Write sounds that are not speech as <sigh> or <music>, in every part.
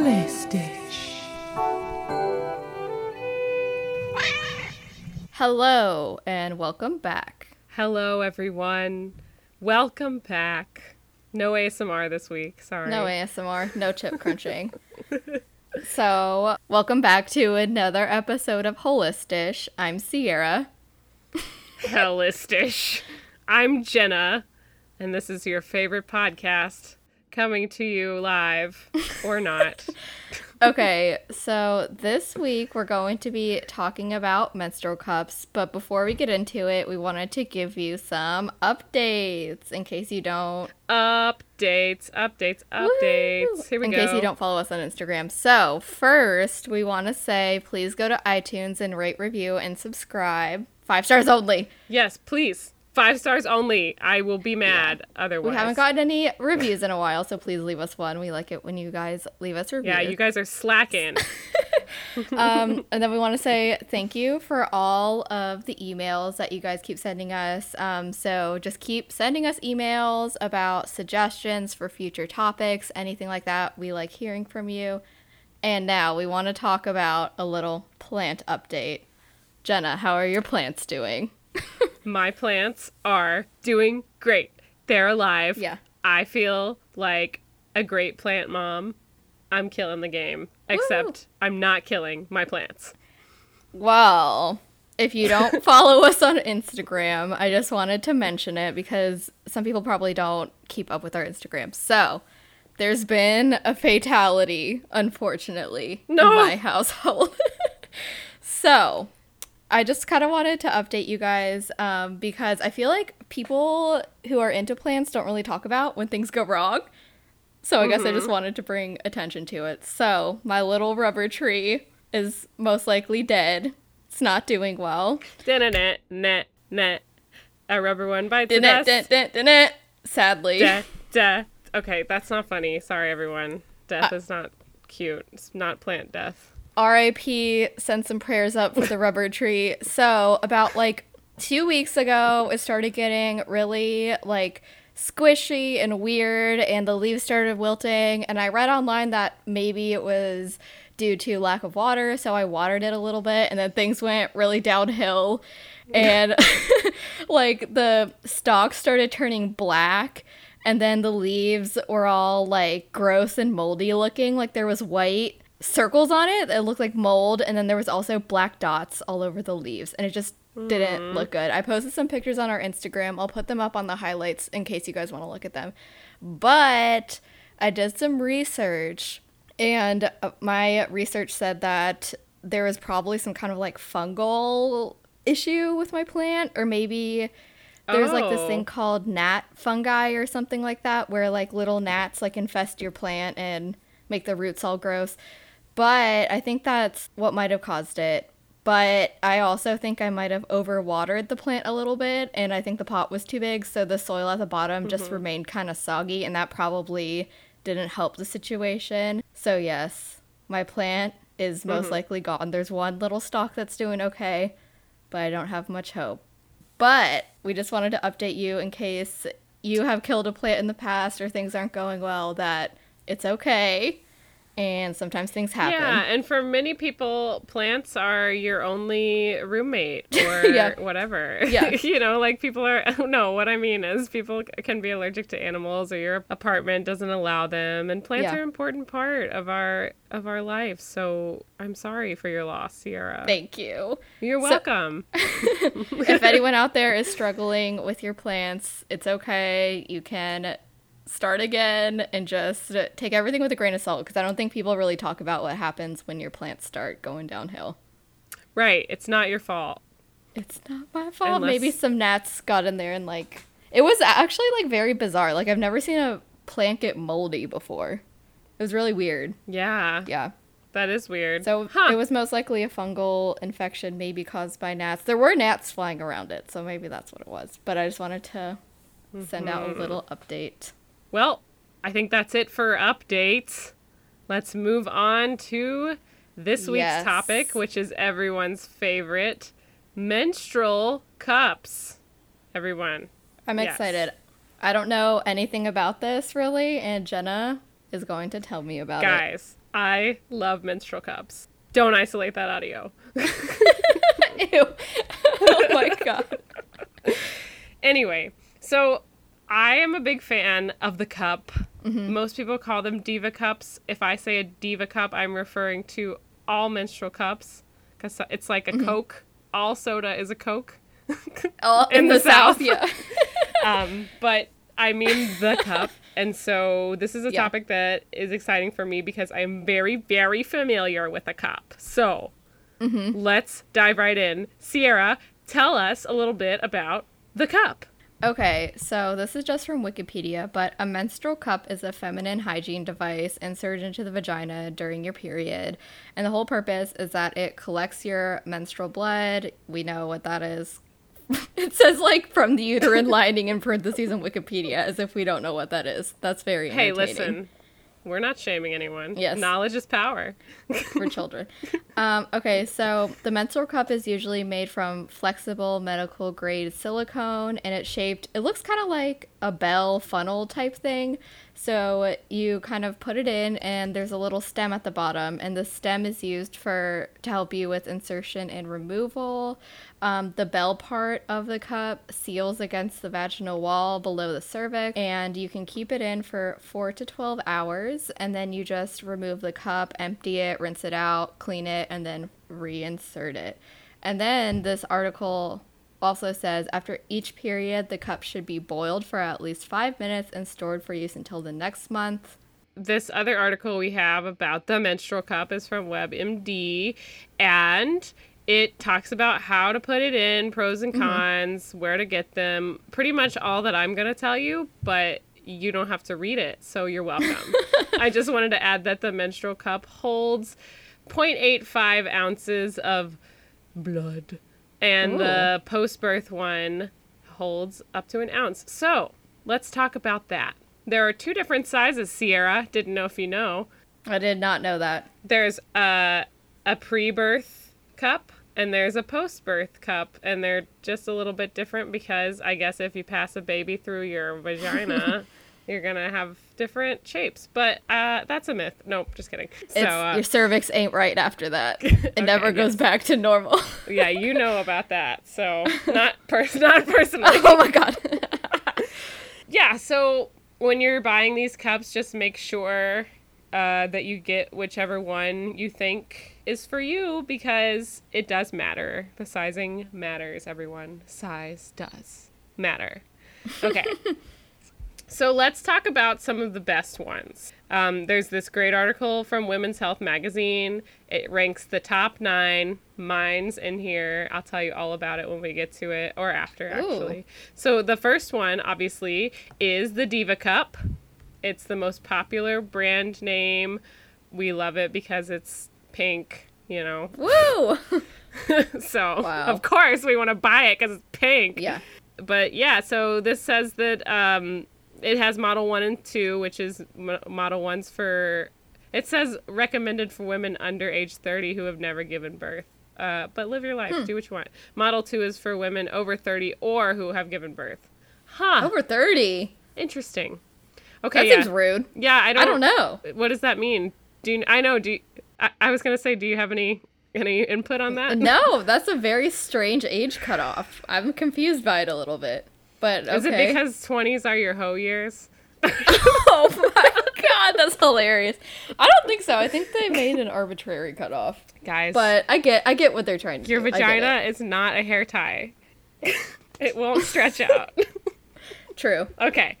Holistish. Hello and welcome back. Hello, everyone. Welcome back. No ASMR this week. Sorry. No ASMR, no chip crunching. <laughs> so, welcome back to another episode of Holistish. I'm Sierra. Hellistish. I'm Jenna, and this is your favorite podcast coming to you live or not. <laughs> Okay, so this week we're going to be talking about menstrual cups, but before we get into it, we wanted to give you some updates in case you don't updates, updates, updates. Woo! Here we in go. case you don't follow us on Instagram. So, first, we want to say please go to iTunes and rate, review, and subscribe. Five stars only. Yes, please. Five stars only. I will be mad otherwise. We haven't gotten any reviews in a while, so please leave us one. We like it when you guys leave us reviews. Yeah, you guys are slacking. <laughs> um, and then we want to say thank you for all of the emails that you guys keep sending us. Um, so just keep sending us emails about suggestions for future topics, anything like that. We like hearing from you. And now we want to talk about a little plant update. Jenna, how are your plants doing? My plants are doing great. They're alive. Yeah. I feel like a great plant mom. I'm killing the game. Except I'm not killing my plants. Well, if you don't <laughs> follow us on Instagram, I just wanted to mention it because some people probably don't keep up with our Instagram. So, there's been a fatality, unfortunately, No. in my household. <laughs> so, I just kind of wanted to update you guys um, because I feel like people who are into plants don't really talk about when things go wrong. So I guess I just wanted to bring attention to it. So my little rubber tree is most likely dead. It's not doing well. Net, net, net. A rubber one bites the dust. Sadly. Death, death. Okay, that's not funny. Sorry, everyone. Uh, Death is not cute. It's not plant death. RIP, send some prayers up for the <laughs> rubber tree. So, about like two weeks ago, it started getting really like squishy and weird, and the leaves started wilting. And I read online that maybe it was due to lack of water, so I watered it a little bit, and then things went really downhill. And <laughs> <laughs> like the stalks started turning black. And then the leaves were all like gross and moldy looking, like there was white circles on it that looked like mold and then there was also black dots all over the leaves and it just didn't look good. I posted some pictures on our Instagram. I'll put them up on the highlights in case you guys want to look at them. But I did some research and uh, my research said that there was probably some kind of like fungal issue with my plant or maybe there's like this Oh. thing called gnat fungi or something like that where like little gnats like infest your plant and make the roots all gross but i think that's what might have caused it. But i also think i might have overwatered the plant a little bit and i think the pot was too big so the soil at the bottom just mm-hmm. remained kind of soggy and that probably didn't help the situation. So yes my plant is most mm-hmm. likely gone. There's one little stalk that's doing okay but i don't have much hope. But we just wanted to update you in case you have killed a plant in the past or things aren't going well that it's okay and sometimes things happen. Yeah, and for many people, plants are your only roommate <laughs> or Yeah. whatever. Yeah. <laughs> you know, like people are, <laughs> no, what I mean is people can be allergic to animals or your apartment doesn't allow them. And plants Yeah. are an important part of our of our life. So I'm sorry for your loss, Sierra. Thank you. You're welcome. if anyone out there is struggling with your plants, it's okay. You can start again and just take everything with a grain of salt because I don't think people really talk about what happens when your plants start going downhill. right. It's not your fault. It's not my fault. Maybe some gnats got in there and like it was actually like very bizarre. Like I've never seen a plant get moldy before. It was really weird. Yeah. Yeah. That is weird. So huh. it was most likely a fungal infection, maybe caused by gnats. There were gnats flying around it, so maybe that's what it was. But I just wanted to send out Mm-hmm. a little update. Well, I think that's it for updates. Let's move on to this week's Yes. topic, which is everyone's favorite menstrual cups. Everyone. I'm Yes. excited. I don't know anything about this really, and Jenna is going to tell me about it. Guys, I love menstrual cups. Don't isolate that audio. <laughs> Ew. <laughs> oh my <laughs> god. Anyway, so I am a big fan of the cup. Mm-hmm. Most people call them diva cups. If I say a diva cup, I'm referring to all menstrual cups because it's like a mm-hmm. Coke. All soda is a Coke. <laughs> Oh, in, In the, the south, South. yeah. <laughs> um, but I mean the cup. And so this is a Yeah. topic that is exciting for me because I'm very, very familiar with a cup. So mm-hmm. let's dive right in. Sierra, tell us a little bit about the cup. Okay, so this is just from Wikipedia, but a menstrual cup is a feminine hygiene device inserted into the vagina during your period. And the whole purpose is that it collects your menstrual blood. We know what that is. <laughs> it says like from the uterine <laughs> lining in parentheses on Wikipedia as if we don't know what that is. That's very Hey, listen, we're not shaming anyone. Yes. Knowledge is power. <laughs> for children. Um, okay, so the menstrual cup is usually made from flexible medical grade silicone and it's shaped, it looks kind of like a bell funnel type thing. So you kind of put it in and there's a little stem at the bottom and the stem is used for to help you with insertion and removal. Um, the bell part of the cup seals against the vaginal wall below the cervix, and you can keep it in for 4 to 12 hours. And then you just remove the cup, empty it, rinse it out, clean it, and then reinsert it. And then this article also says after each period, the cup should be boiled for at least five minutes and stored for use until the next month. This other article we have about the menstrual cup is from WebMD, and it talks about how to put it in, pros and mm-hmm. cons, where to get them. Pretty much all that I'm going to tell you, but you don't have to read it, so you're welcome. <laughs> I just wanted to add that the menstrual cup holds 0.85 ounces of blood, and the post birth one holds up to an ounce. So let's talk about that. There are two different sizes, Sierra. Didn't know if you know. I did not know that. There's a, a pre birth cup and there's a post birth cup, and they're just a little bit different because I guess if you pass a baby through your vagina, <laughs> you're gonna have different shapes. But uh, that's a myth. Nope, just kidding. So, uh, your cervix ain't right after that. <laughs> It never Okay, goes back to normal. <laughs> yeah, you know about that. So, <laughs> not, pers- not personally. oh my god. yeah so when you're buying these cups just make sure uh, that you get whichever one you think is for you because it does matter the sizing matters everyone size does matter okay so let's talk about some of the best ones. Um, there's this great article from women's health magazine. It ranks the top nine mine's in here. I'll tell you all about it when we get to it or after actually. So the first one obviously is the diva cup. It's the most popular brand name. We love it because it's pink you know. Woo! <laughs> so Wow. of course we want to buy it because it's pink. Yeah. but yeah, so this says that um, it has Model 1 and 2, which is m- Model 1's for. It says recommended for women under age 30 who have never given birth. Uh, but live your life, do what you want. Model 2 is for women over 30 or who have given birth. Huh. Over 30. Interesting. That Okay, yeah. seems rude. yeah, I don't, I don't know. What does that mean? Do you, I know? Do you, I, I was gonna say, do you have any any input on that? No, <laughs> that's a very strange age cutoff. I'm confused by it a little bit. But okay. Is it because 20s are your hoe years? <laughs> oh my god, that's hilarious. I don't think so. I think they made an arbitrary cutoff. Guys, But I get I get what they're trying to Your do. Vagina is not a hair tie. <laughs> it won't stretch out. <laughs> True. okay.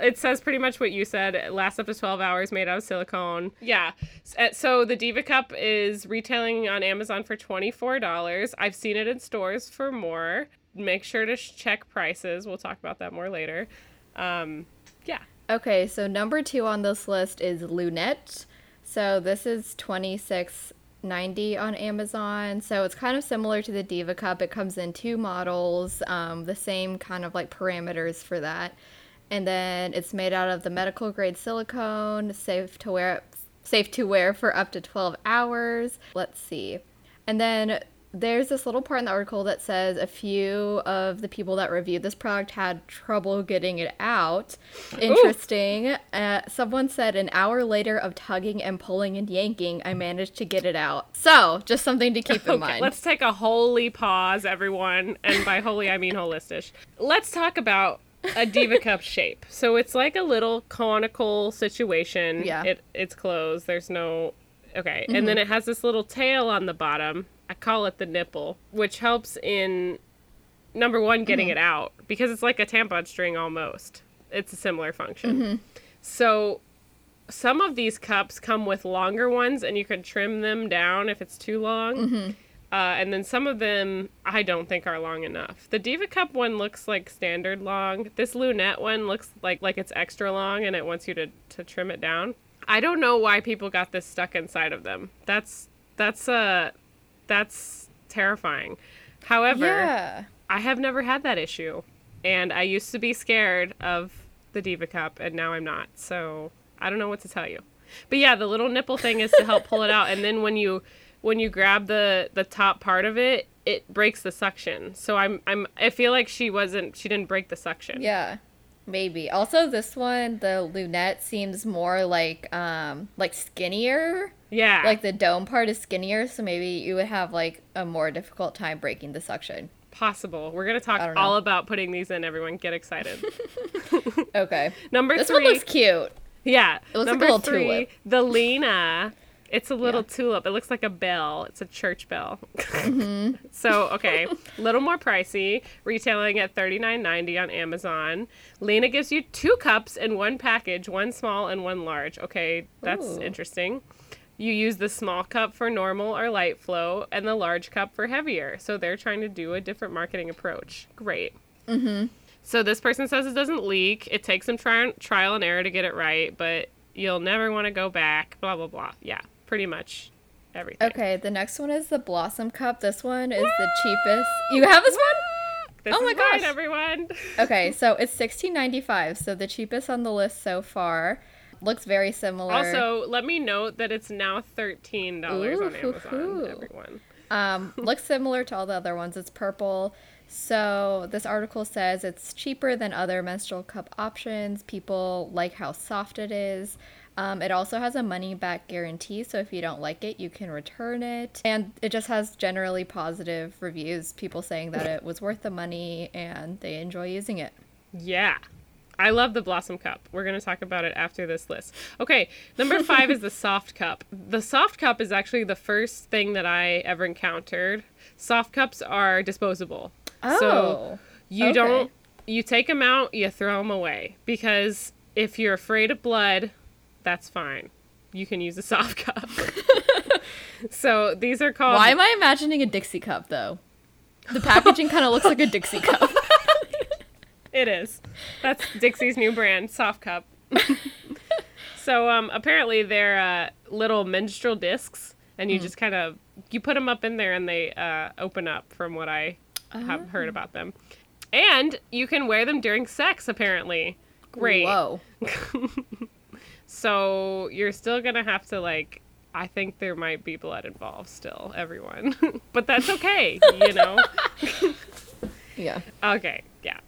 It says pretty much what you said. It lasts up to 12 hours, made out of silicone. Yeah. Uh, So the Diva Cup is retailing on Amazon for $24. I've seen it in stores for more. Make sure to check prices. We'll talk about that more later. Um, yeah. Okay, so number two on this list is Lunette. So this is twenty six ninety on Amazon. So it's kind of similar to the Diva Cup. It comes in two models, um, the same kind of like parameters for that. And then it's made out of the medical grade silicone, safe to wear safe to wear for up to 12 hours. Let's see. And then there's this little part in the article that says a few of the people that reviewed this product had trouble getting it out. Interesting. Uh, someone said an hour later of tugging and pulling and yanking, I managed to get it out. So, just something to keep in <laughs> Okay, mind. let's take a holy pause, everyone. And by holy, I mean holistic. Let's talk about a Diva Cup <laughs> shape. So it's like a little conical situation. Yeah. It, it's closed. There's no. Okay. And then it has this little tail on the bottom. I call it the nipple, which helps in number one, getting it out because it's like a tampon string almost. It's a similar function. So some of these cups come with longer ones and you can trim them down if it's too long. Uh, and then some of them I don't think are long enough. The Diva Cup one looks like standard long. This Lunette one looks like like it's extra long and it wants you to, to trim it down. I don't know why people got this stuck inside of them. That's that's uh that's terrifying. However, yeah. I have never had that issue. And I used to be scared of the Diva Cup, and now I'm not. So I don't know what to tell you. But yeah, the little nipple thing is to help pull it out, and then when you when you grab the the top part of it, it breaks the suction. So I'm I'm I feel like she wasn't she didn't break the suction. Yeah. Maybe. Also this one, the lunette seems more like um like skinnier. Yeah. Like the dome part is skinnier, so maybe you would have like a more difficult time breaking the suction. possible. We're gonna talk I don't know. all about putting these in. Everyone, get excited. <laughs> Okay. Number This three. one looks cute. Yeah. It looks like a Number little three, tulip. the Lena. It's a little Yeah. tulip. It looks like a bell. It's a church bell. <laughs> Mm-hmm. so okay, a little more pricey, retailing at thirty nine ninety on Amazon. Lena gives you two cups in one package, one small and one large. Okay, that's Ooh. interesting. You use the small cup for normal or light flow, and the large cup for heavier. So they're trying to do a different marketing approach. Great. So this person says it doesn't leak. It takes some tri- trial and error to get it right, but you'll never want to go back. Blah blah blah. Yeah, pretty much everything. Okay, the next one is the Blossom Cup. This one is the cheapest. You have this one? This Oh my is mine, gosh. everyone. <laughs> Okay, so it's sixteen ninety five, so the cheapest on the list so far. Looks very similar. Also, let me note that it's now thirteen dollars on Ooh, Amazon. hoo, hoo. Everyone. Um, looks similar to all the other ones. It's purple. So this article says it's cheaper than other menstrual cup options. People like how soft it is. Um, it also has a money back guarantee, so if you don't like it, you can return it. And it just has generally positive reviews, people saying that it was worth the money and they enjoy using it. Yeah. I love the Blossom Cup. We're going to talk about it after this list. Okay, number five is the <laughs> Soft Cup. The Soft Cup is actually the first thing that I ever encountered. Soft cups are disposable. Oh, So you okay. don't, you take them out, you throw them away. Because if you're afraid of blood, that's fine. You can use a <laughs> soft cup. <laughs> so these are called. Why am I imagining a Dixie cup though? The packaging kind of looks like a Dixie cup. <laughs> It is. That's Dixie's new brand, Soft Cup. so um, apparently they're uh, little menstrual discs, and you just kind of you put them up in there, and they uh, open up. From what I have heard about them, and you can wear them during sex. Apparently, great. Whoa. So you're still gonna have to like. I think there might be blood involved still, everyone, <laughs> but that's okay, you know. <laughs> Yeah. Okay, yeah.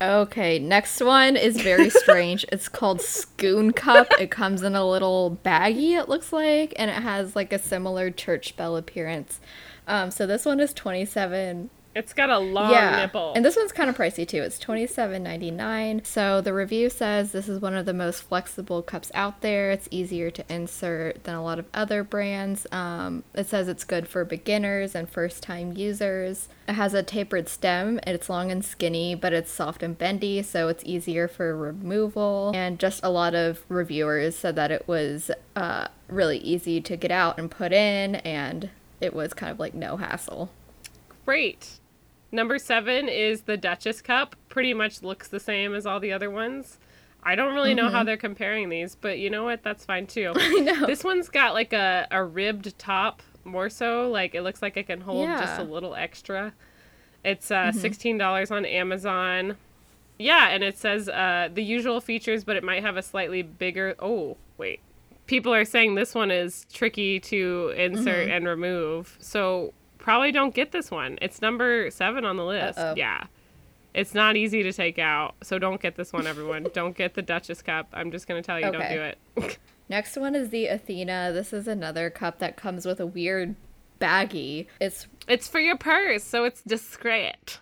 Okay, next one is very <laughs> strange. it's called Skoon Cup. It comes in a little baggie, it looks like, and it has like a similar church bell appearance. Um, so this one is twenty seven. It's got a long yeah, nipple. and this one's kind of pricey too. It's twenty seven ninety nine. So the review says this is one of the most flexible cups out there. It's easier to insert than a lot of other brands. Um, it says it's good for beginners and first time users. It has a tapered stem. and It's long and skinny, but it's soft and bendy, so it's easier for removal. And just a lot of reviewers said that it was uh, really easy to get out and put in, and it was kind of like no hassle. Great. Number seven is the Duchess Cup. Pretty much looks the same as all the other ones. I don't really know how they're comparing these, but you know what? That's fine too. <laughs> I know. This one's got like a, a ribbed top more so. Like it looks like it can hold just a little extra. It's uh, $16 on Amazon. Yeah, and it says uh, the usual features, but it might have a slightly bigger. Oh, wait. People are saying this one is tricky to insert and remove. So probably don't get this one. It's number seven on the list. Uh-oh. Yeah. It's not easy to take out, so don't get this one, everyone. <laughs> don't get the Duchess cup. I'm just gonna tell you, don't do it. <laughs> Next one is the Athena. This is another cup that comes with a weird baggie. It's it's for your purse, so it's discreet.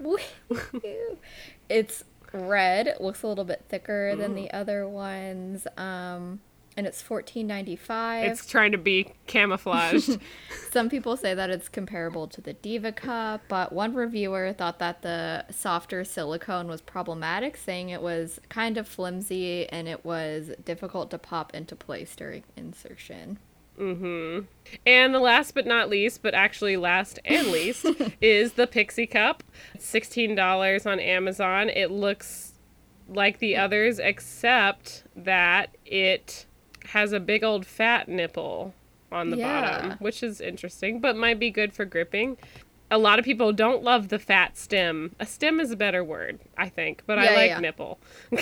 <laughs> it's red. Looks a little bit thicker than the other ones. Um, and it's fourteen ninety five. It's trying to be camouflaged. <laughs> <laughs> Some people say that it's comparable to the Diva Cup, but one reviewer thought that the softer silicone was problematic, saying it was kind of flimsy and it was difficult to pop into place during insertion. Mm-hmm. and the last but not least, but actually last and least, <laughs> is the Pixie Cup. $16 on Amazon. It looks like the others, except that it has a big old fat nipple on the Yeah. bottom, which is interesting, but might be good for gripping. A lot of people don't love the fat stem. A stem is a better word, I think, but Yeah, I like yeah. nipple. <laughs>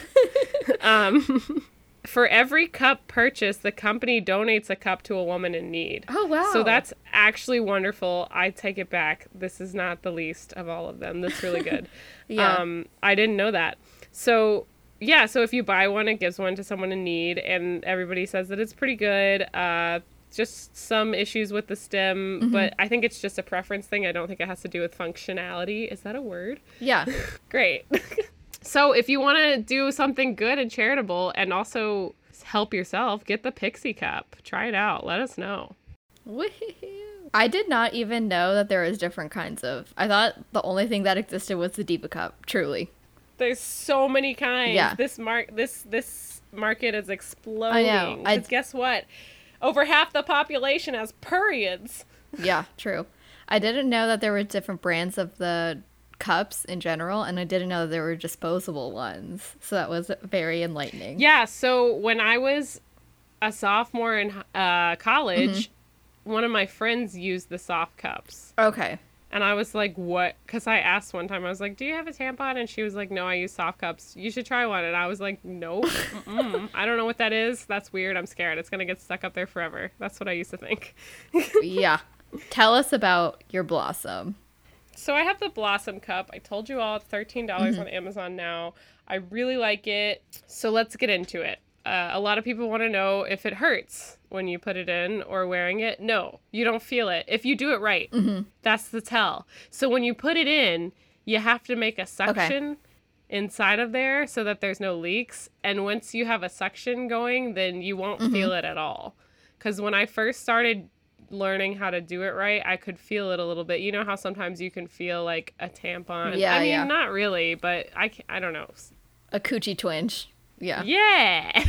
<laughs> um, for every cup purchased, the company donates a cup to a woman in need. Oh, wow. So that's actually wonderful. I take it back. This is not the least of all of them. That's really good. <laughs> Yeah. Um, I didn't know that. So yeah, so if you buy one, it gives one to someone in need, and everybody says that it's pretty good. Uh, just some issues with the stem, Mm-hmm. but I think it's just a preference thing. I don't think it has to do with functionality. Is that a word? Yeah. <laughs> Great. <laughs> so if you want to do something good and charitable and also help yourself, get the Pixie Cup. Try it out. Let us know. Woohoo. I did not even know that there was different kinds of. I thought the only thing that existed was the Diva Cup, truly. There's so many kinds. Yeah. This mark this this market is exploding. I- know. 'Cause guess what? Over half the population has periods. <laughs> Yeah, true. I didn't know that there were different brands of the cups in general, and I didn't know there were disposable ones. So that was very enlightening. Yeah, so when I was a sophomore in uh, college, Mm-hmm. one of my friends used the soft cups. Okay. And I was like, what? Because I asked one time, I was like, do you have a tampon? And she was like, no, I use soft cups. You should try one. And I was like, nope. I don't know what that is. That's weird. I'm scared. It's going to get stuck up there forever. That's what I used to think. <laughs> yeah. Tell us about your blossom. So I have the Blossom Cup. I told you all it's $13 on Amazon now. I really like it. So let's get into it. Uh, a lot of people want to know if it hurts when you put it in or wearing it. No, you don't feel it. If you do it right, mm-hmm. that's the tell. So when you put it in, you have to make a suction inside of there so that there's no leaks. And once you have a suction going, then you won't mm-hmm. feel it at all. Because when I first started learning how to do it right, I could feel it a little bit. You know how sometimes you can feel like a tampon? Yeah, I mean, yeah. not really, but I, I don't know. A coochie twinge. Yeah. Yeah.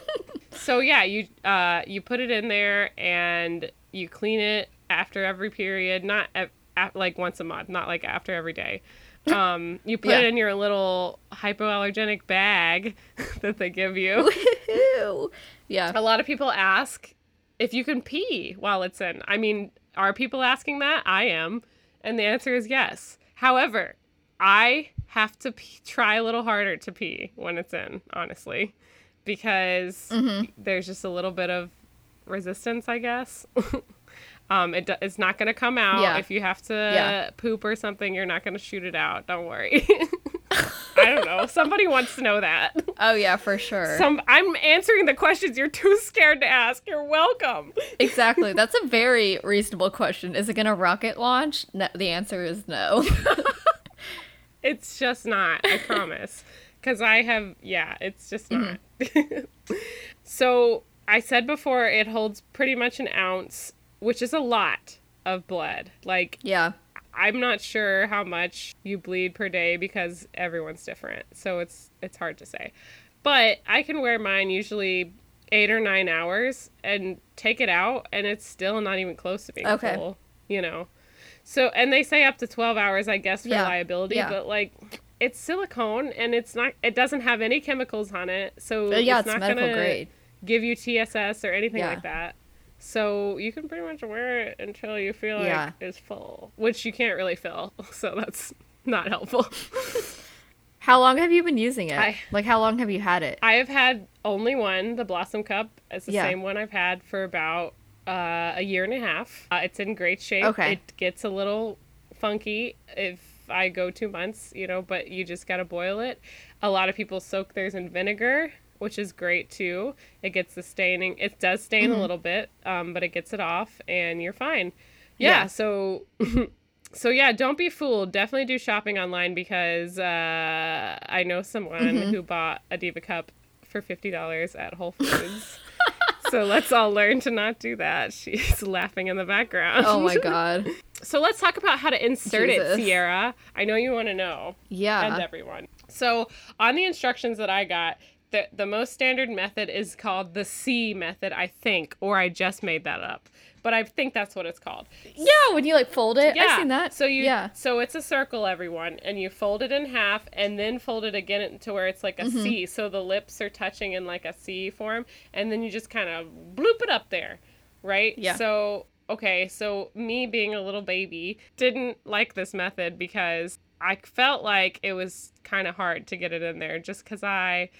<laughs> so yeah, you uh you put it in there and you clean it after every period, not at, at, like once a month, not like after every day. <laughs> Um, you put Yeah. it in your little hypoallergenic bag <laughs> that they give you. Woohoo. Yeah. A lot of people ask if you can pee while it's in. I mean, are people asking that? I am. And the answer is yes. However, I have to pee, <laughs> try a little harder to pee when it's in, honestly, because there's just a little bit of resistance, I guess. <laughs> um, it, it's not going to come out. Yeah. If you have to Yeah. poop or something, you're not going to shoot it out. Don't worry. <laughs> I don't know. Somebody wants to know that. Oh, yeah, for sure. Some I'm answering the questions you're too scared to ask. You're welcome. exactly. That's a very reasonable question. Is it going to rocket launch? No, the answer is no. It's just not, I promise. <laughs> Cuz I have yeah, it's just mm-hmm. not. <laughs> so, I said before it holds pretty much an ounce, which is a lot of blood. Like yeah. I'm not sure how much you bleed per day because everyone's different. So it's it's hard to say. But I can wear mine usually 8 or 9 hours and take it out and it's still not even close to being Okay. full, you know. So and they say up to 12 hours I guess for Yeah, liability, yeah. but like it's silicone and it's not it doesn't have any chemicals on it. So Uh, yeah, it's, it's not medical gonna grade. give you TSS or anything Yeah. like that. So you can pretty much wear it until you feel like Yeah. it's full, which you can't really fill. <laughs> So that's not helpful. <laughs> How long have you been using it? I- like, how long have you had it? I have had only one, the Blossom Cup. It's the Yeah. same one I've had for about uh, a year and a half. Uh, it's in great shape. Okay. It gets a little funky if I go two months, you know, but you just got to boil it. A lot of people soak theirs in vinegar, which is great too. It gets the staining. It does stain Mm-hmm. a little bit, um, but it gets it off and you're fine. Yeah. Yeah. So. <laughs> So yeah, don't be fooled. Definitely do shopping online because uh, I know someone Mm-hmm. who bought a Diva cup for fifty dollars at Whole Foods. So let's all learn to not do that. She's <laughs> laughing in the background. Oh my <laughs> god. So let's talk about how to insert it, Sierra. I know you want to know, Yeah. and everyone. So on the instructions that I got, the the most standard method is called the C method, I think, or I just made that up, but I think that's what it's called. Yeah, when you like fold it. Yeah. I've seen that. So you Yeah. so it's a circle, everyone, and you fold it in half and then fold it again to where it's like a C. Mm-hmm. So the lips are touching in like a C form, and then you just kind of bloop it up there, right? Yeah. So okay, so me being a little baby didn't like this method because I felt like it was kind of hard to get it in there, just because I.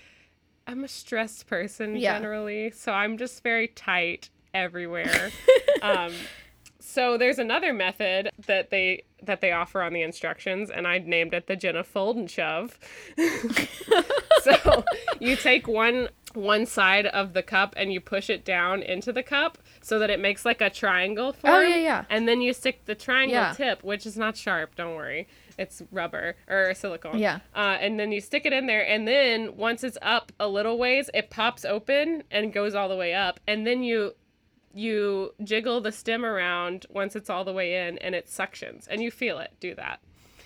I'm a stressed person Yeah. generally, so I'm just very tight everywhere. <laughs> um, so there's another method that they that they offer on the instructions, and I named it the Jenna fold and shove. <laughs> so you take one one side of the cup and you push it down into the cup so that it makes like a triangle form. Oh, yeah, yeah. And then you stick the triangle Yeah. tip, which is not sharp. Don't worry, it's rubber or silicone. Yeah. Uh, and then you stick it in there, and then once it's up a little ways, it pops open and goes all the way up, and then you you jiggle the stem around once it's all the way in, and it suctions, and you feel it do that.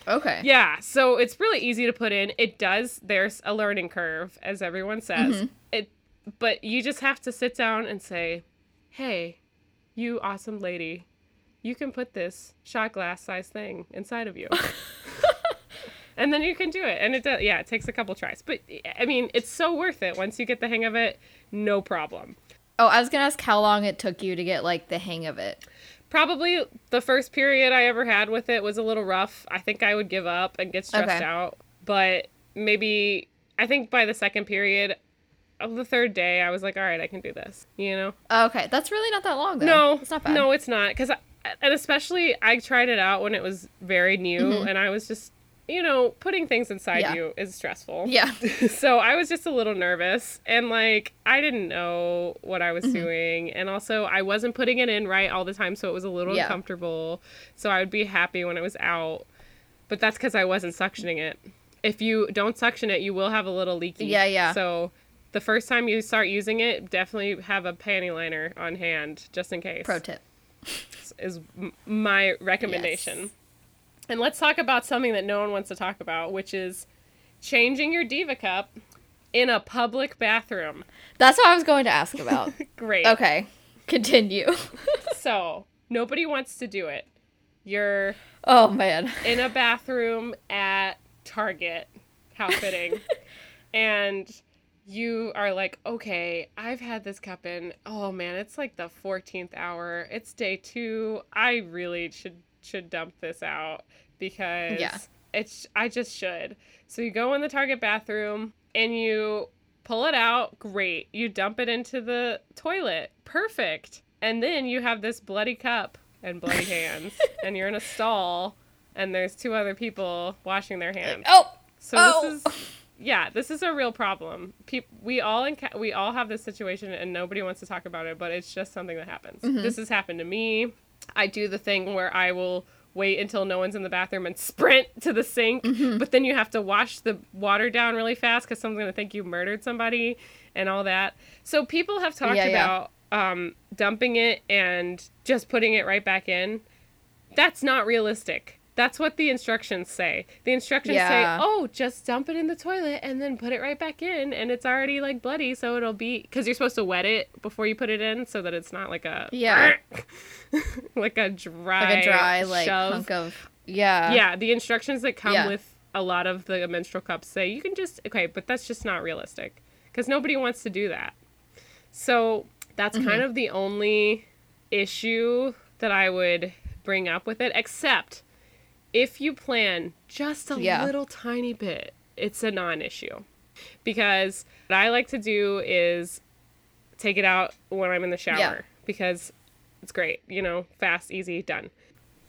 Okay. Yeah, so it's really easy to put in. It does. There's a learning curve, as everyone says. Mm-hmm. It, but you just have to sit down and say, "Hey, you awesome lady, you can put this shot glass size thing inside of you." <laughs> and then you can do it. And it does. Yeah, it takes a couple tries, but I mean, it's so worth it once you get the hang of it. No problem. Oh, I was gonna ask how long it took you to get like the hang of it. Probably the first period I ever had with it was a little rough. I think I would give up and get stressed Okay. out. But maybe I think by the second period of the third day, I was like, all right, I can do this. You know? Okay, that's really not that long though. No, it's not bad. no, it's not. Because and especially I tried it out when it was very new, mm-hmm. and I was just, you know, putting things inside. Yeah. you is stressful. Yeah. <laughs> so I was just a little nervous and like I didn't know what I was Mm-hmm. doing and also I wasn't putting it in right all the time so it was a little Yeah. uncomfortable. So I would be happy when it was out. But that's cuz I wasn't suctioning it. If you don't suction it, you will have a little leaky. Yeah, yeah. So the first time you start using it, definitely have a panty liner on hand just in case. Pro tip. is my recommendation. Yes. And let's talk about something that no one wants to talk about, which is changing your Diva cup in a public bathroom. That's what I was going to ask about. <laughs> Great. okay, continue. <laughs> So, nobody wants to do it. You're oh man. in a bathroom at Target. How fitting. <laughs> and you are like, okay, I've had this cup in. Oh man, it's like the 14th hour. It's day 2. I really should should dump this out because Yeah. it's I just should. So you go in the Target bathroom and you pull it out. Great. You dump it into the toilet. Perfect. And then you have this bloody cup and bloody <laughs> hands and you're in a stall and there's two other people washing their hands. Oh. So Oh. this is yeah, this is a real problem. Peop- we all enca- we all have this situation and nobody wants to talk about it, but it's just something that happens. Mm-hmm. This has happened to me. I do the thing where I will wait until no one's in the bathroom and <laughs> sprint to the sink, Mm-hmm. but then you have to wash the water down really fast cuz someone's going to think you murdered somebody and all that. So people have talked Yeah, yeah. about um, dumping it and just putting it right back in. That's not realistic. That's what the instructions say. The instructions Yeah. say, "Oh, just dump it in the toilet and then put it right back in, and it's already like bloody, so it'll be because you're supposed to wet it before you put it in, so that it's not like a Yeah. <laughs> like a dry Like a dry like shove. hunk of yeah. yeah, the instructions that come Yeah. with a lot of the menstrual cups say you can just okay, but that's just not realistic because nobody wants to do that. So that's Mm-hmm. kind of the only issue that I would bring up with it, except if you plan just a Yeah. little tiny bit, it's a non issue. Because what I like to do is take it out when I'm in the shower. Yeah. Because It's great. You know, fast, easy, done.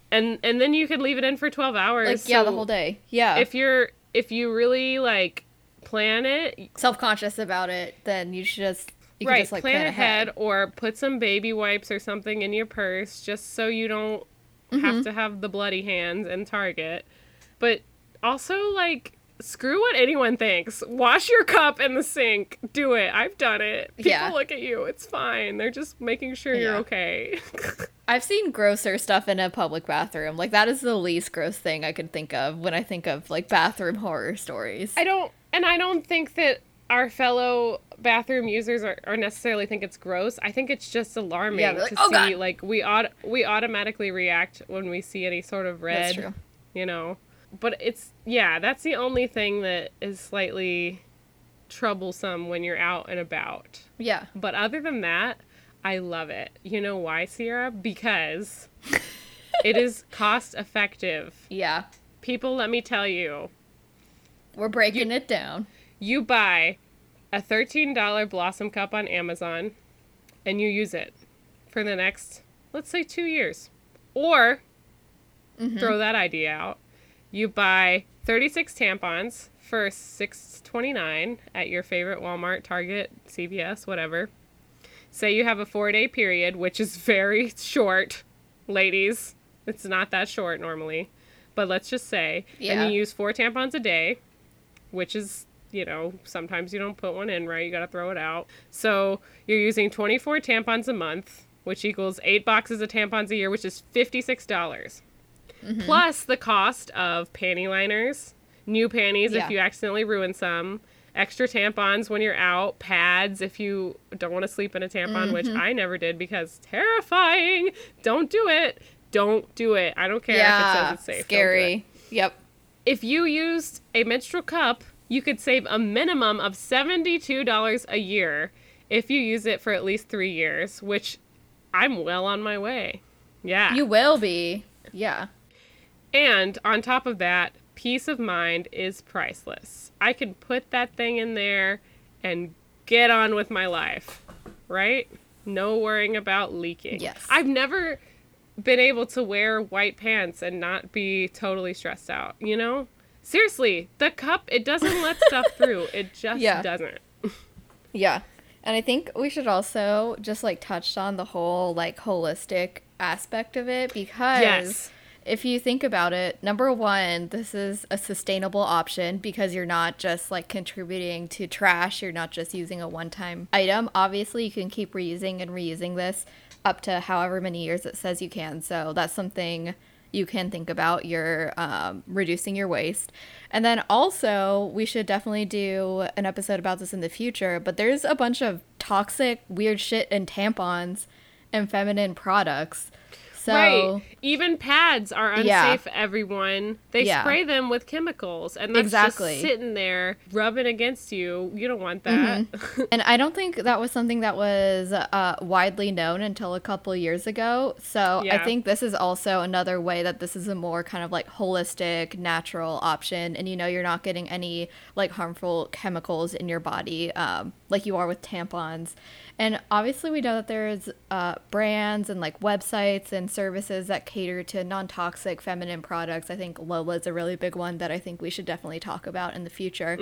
And and then you can leave it in for 12 hours. Like yeah, the whole day. Yeah. If you're if you really like plan it, self conscious about it, then you should just you can right, just like plan, ahead, or put some baby wipes or something in your purse just so you don't Mm-hmm. have to have the bloody hands and Target. But also like screw what anyone thinks. Wash your cup in the sink. Do it. I've done it. People Yeah. look at you. It's fine. They're just making sure you're okay. <laughs> I've seen grosser stuff in a public bathroom. Like that is the least gross thing I could think of when I think of like bathroom horror stories. I don't, and I don't think that our fellow bathroom users are, are necessarily think it's gross. I think it's just alarming Yeah, like, to "Oh, see God." like we aut- we automatically react when we see any sort of red. That's true. You know, but it's yeah, that's the only thing that is slightly troublesome when you're out and about. Yeah. But other than that, I love it. You know why, Sierra? Because <laughs> it is cost effective. Yeah. People, let me tell you, We're breaking it down. You buy a $13 Blossom cup on Amazon and you use it for the next, let's say, two years. Or mm-hmm. throw that idea out. You buy 36 tampons for $6.29 at your favorite Walmart, Target, CVS, whatever. Say you have a four day period, which is very short, ladies. It's not that short normally. But let's just say, Yeah. and you use four tampons a day, which is, you know, sometimes you don't put one in right, you gotta throw it out. So you're using 24 tampons a month, which equals eight boxes of tampons a year, which is 56. dollars Mm-hmm. Plus the cost of panty liners, new panties Yeah. if you accidentally ruin some, extra tampons when you're out, pads if you don't want to sleep in a tampon, which Mm-hmm. I never did because terrifying. Don't do it. Don't do it. I don't care if it yeah. says it's safe. Don't do Scary. Yep. if you used a menstrual cup, you could save a minimum of $72 a year if you use it for at least three years, which I'm well on my way. Yeah. You will be. Yeah. and on top of that, peace of mind is priceless. I can put that thing in there and get on with my life, right? No worrying about leaking. Yes. I've never been able to wear white pants and not be totally stressed out, you know? Seriously, the cup, it doesn't let stuff through. It <laughs> just Yeah. doesn't. Yeah. And I think we should also just like touch on the whole like holistic aspect of it because Yes. if you think about it, number one, this is a sustainable option because you're not just like contributing to trash. You're not just using a one time item. Obviously, you can keep reusing and reusing this up to however many years it says you can. So that's something you can think about. You're um, reducing your waste. And then also, we should definitely do an episode about this in the future. But there's a bunch of toxic, weird shit in tampons and feminine products. So, right. Even pads are unsafe, Yeah. everyone. They Yeah. spray them with chemicals, and that's Exactly. just sitting there rubbing against you. You don't want that. <laughs> And I don't think that was something that was uh, widely known until a couple years ago. So I think this is also another way that this is a more kind of like holistic, natural option. And you know, you're not getting any like harmful chemicals in your body um, like you are with tampons. And obviously, we know that there's uh, brands and like websites and services that cater to non toxic feminine products. I think Lola's a really big one that I think we should definitely talk about in the future.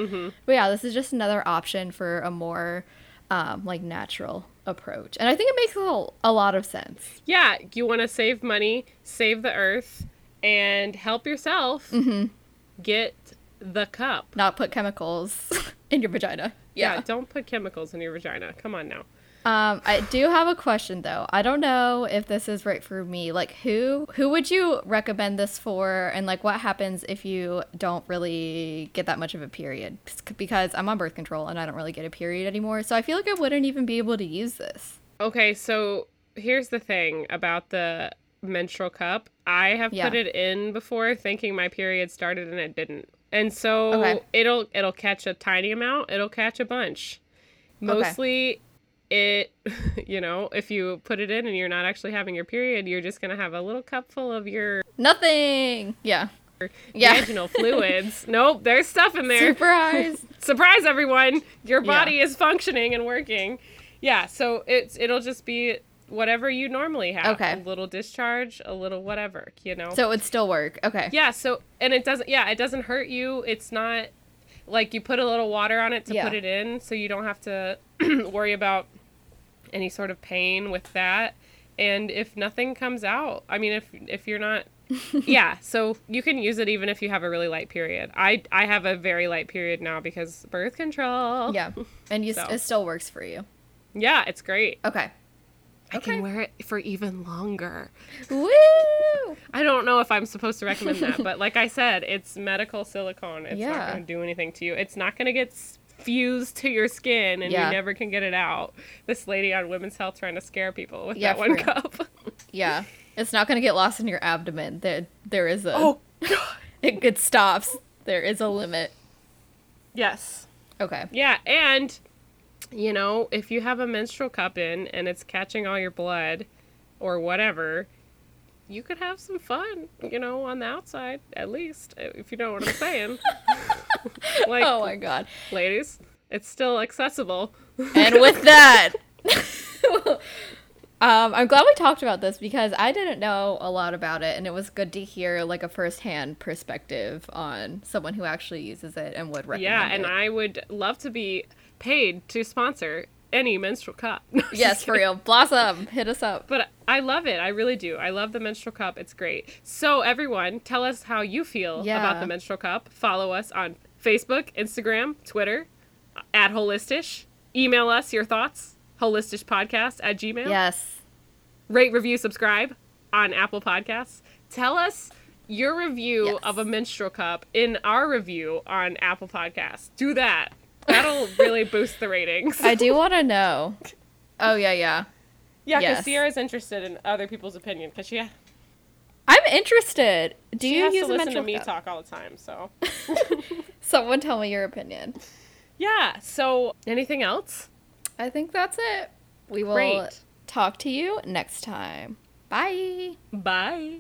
But yeah, this is just another option for a more um, like natural approach. And I think it makes a, a lot of sense. yeah, you want to save money, save the earth, and help yourself. Mm-hmm. Get the cup. Not put chemicals <laughs> in your vagina. Yeah. Yeah. don't put chemicals in your vagina. Come on now. Um, I do have a question though. I don't know if this is right for me. Like, who who would you recommend this for? And like, what happens if you don't really get that much of a period? Because I'm on birth control and I don't really get a period anymore. So I feel like I wouldn't even be able to use this. Okay, so here's the thing about the menstrual cup. I have Yeah. put it in before thinking my period started and it didn't. And so Okay. it'll it'll catch a tiny amount, it'll catch a bunch. Mostly it <laughs> you know, if you put it in and you're not actually having your period, you're just going to have a little cup full of your Nothing. Yeah. Yeah. vaginal fluids. <laughs> Nope, there's stuff in there. Surprise. <laughs> surprise everyone your Yeah. body is functioning and working yeah so it's it'll just be whatever you normally have. Okay. A little discharge, a little whatever, you know. So it would still work. Okay. yeah, so and it doesn't yeah, it doesn't hurt you. It's not like you put a little water on it to Yeah. put it in so you don't have to <clears throat> worry about any sort of pain with that. And if nothing comes out, I mean if if you're not <laughs> yeah, so you can use it even if you have a really light period. I I have a very light period now because birth control. Yeah. And you So. it still works for you. Yeah, it's great. Okay. I Okay. can wear it for even longer. Woo! I don't know if I'm supposed to recommend that, <laughs> but like I said, it's medical silicone. It's Yeah. not going to do anything to you. It's not going to get s- fused to your skin and Yeah. you never can get it out. This lady on Women's Health trying to scare people with Yeah, that one cup. Yeah. It's not gonna get lost in your abdomen. There there is a oh, God. <laughs> it, it stops. There is a limit. Yes. Okay. Yeah, and you know, if you have a menstrual cup in and it's catching all your blood or whatever, you could have some fun, you know, on the outside at least, if you know what I'm saying. <laughs> like Oh my god. ladies, it's still accessible. And with <laughs> that, <laughs> um, I'm glad we talked about this because I didn't know a lot about it, and it was good to hear like a firsthand perspective on someone who actually uses it and would recommend it. Yeah, and it. I would love to be paid to sponsor any menstrual cup. <laughs> No, yes, for real, Blossom, hit us up. But I love it. I really do. I love the menstrual cup. It's great. So everyone, tell us how you feel Yeah. about the menstrual cup. Follow us on Facebook, Instagram, Twitter, uh, at Holistish. Email us your thoughts, holistishpodcast at gmail. Yes, Rate, review, subscribe on Apple Podcasts. Tell us your review Yes. of a menstrual cup in our review on Apple Podcasts. Do that. That'll really boost the ratings. I do want to know. Oh yeah, yeah. yeah, because yes. Sierra's interested in other people's opinion because she, I'm interested. Do she you has use to a listen to me cup? talk all the time. So <laughs> Someone tell me your opinion. yeah. So anything else? I think that's it. We will Great. talk to you next time. Bye. Bye.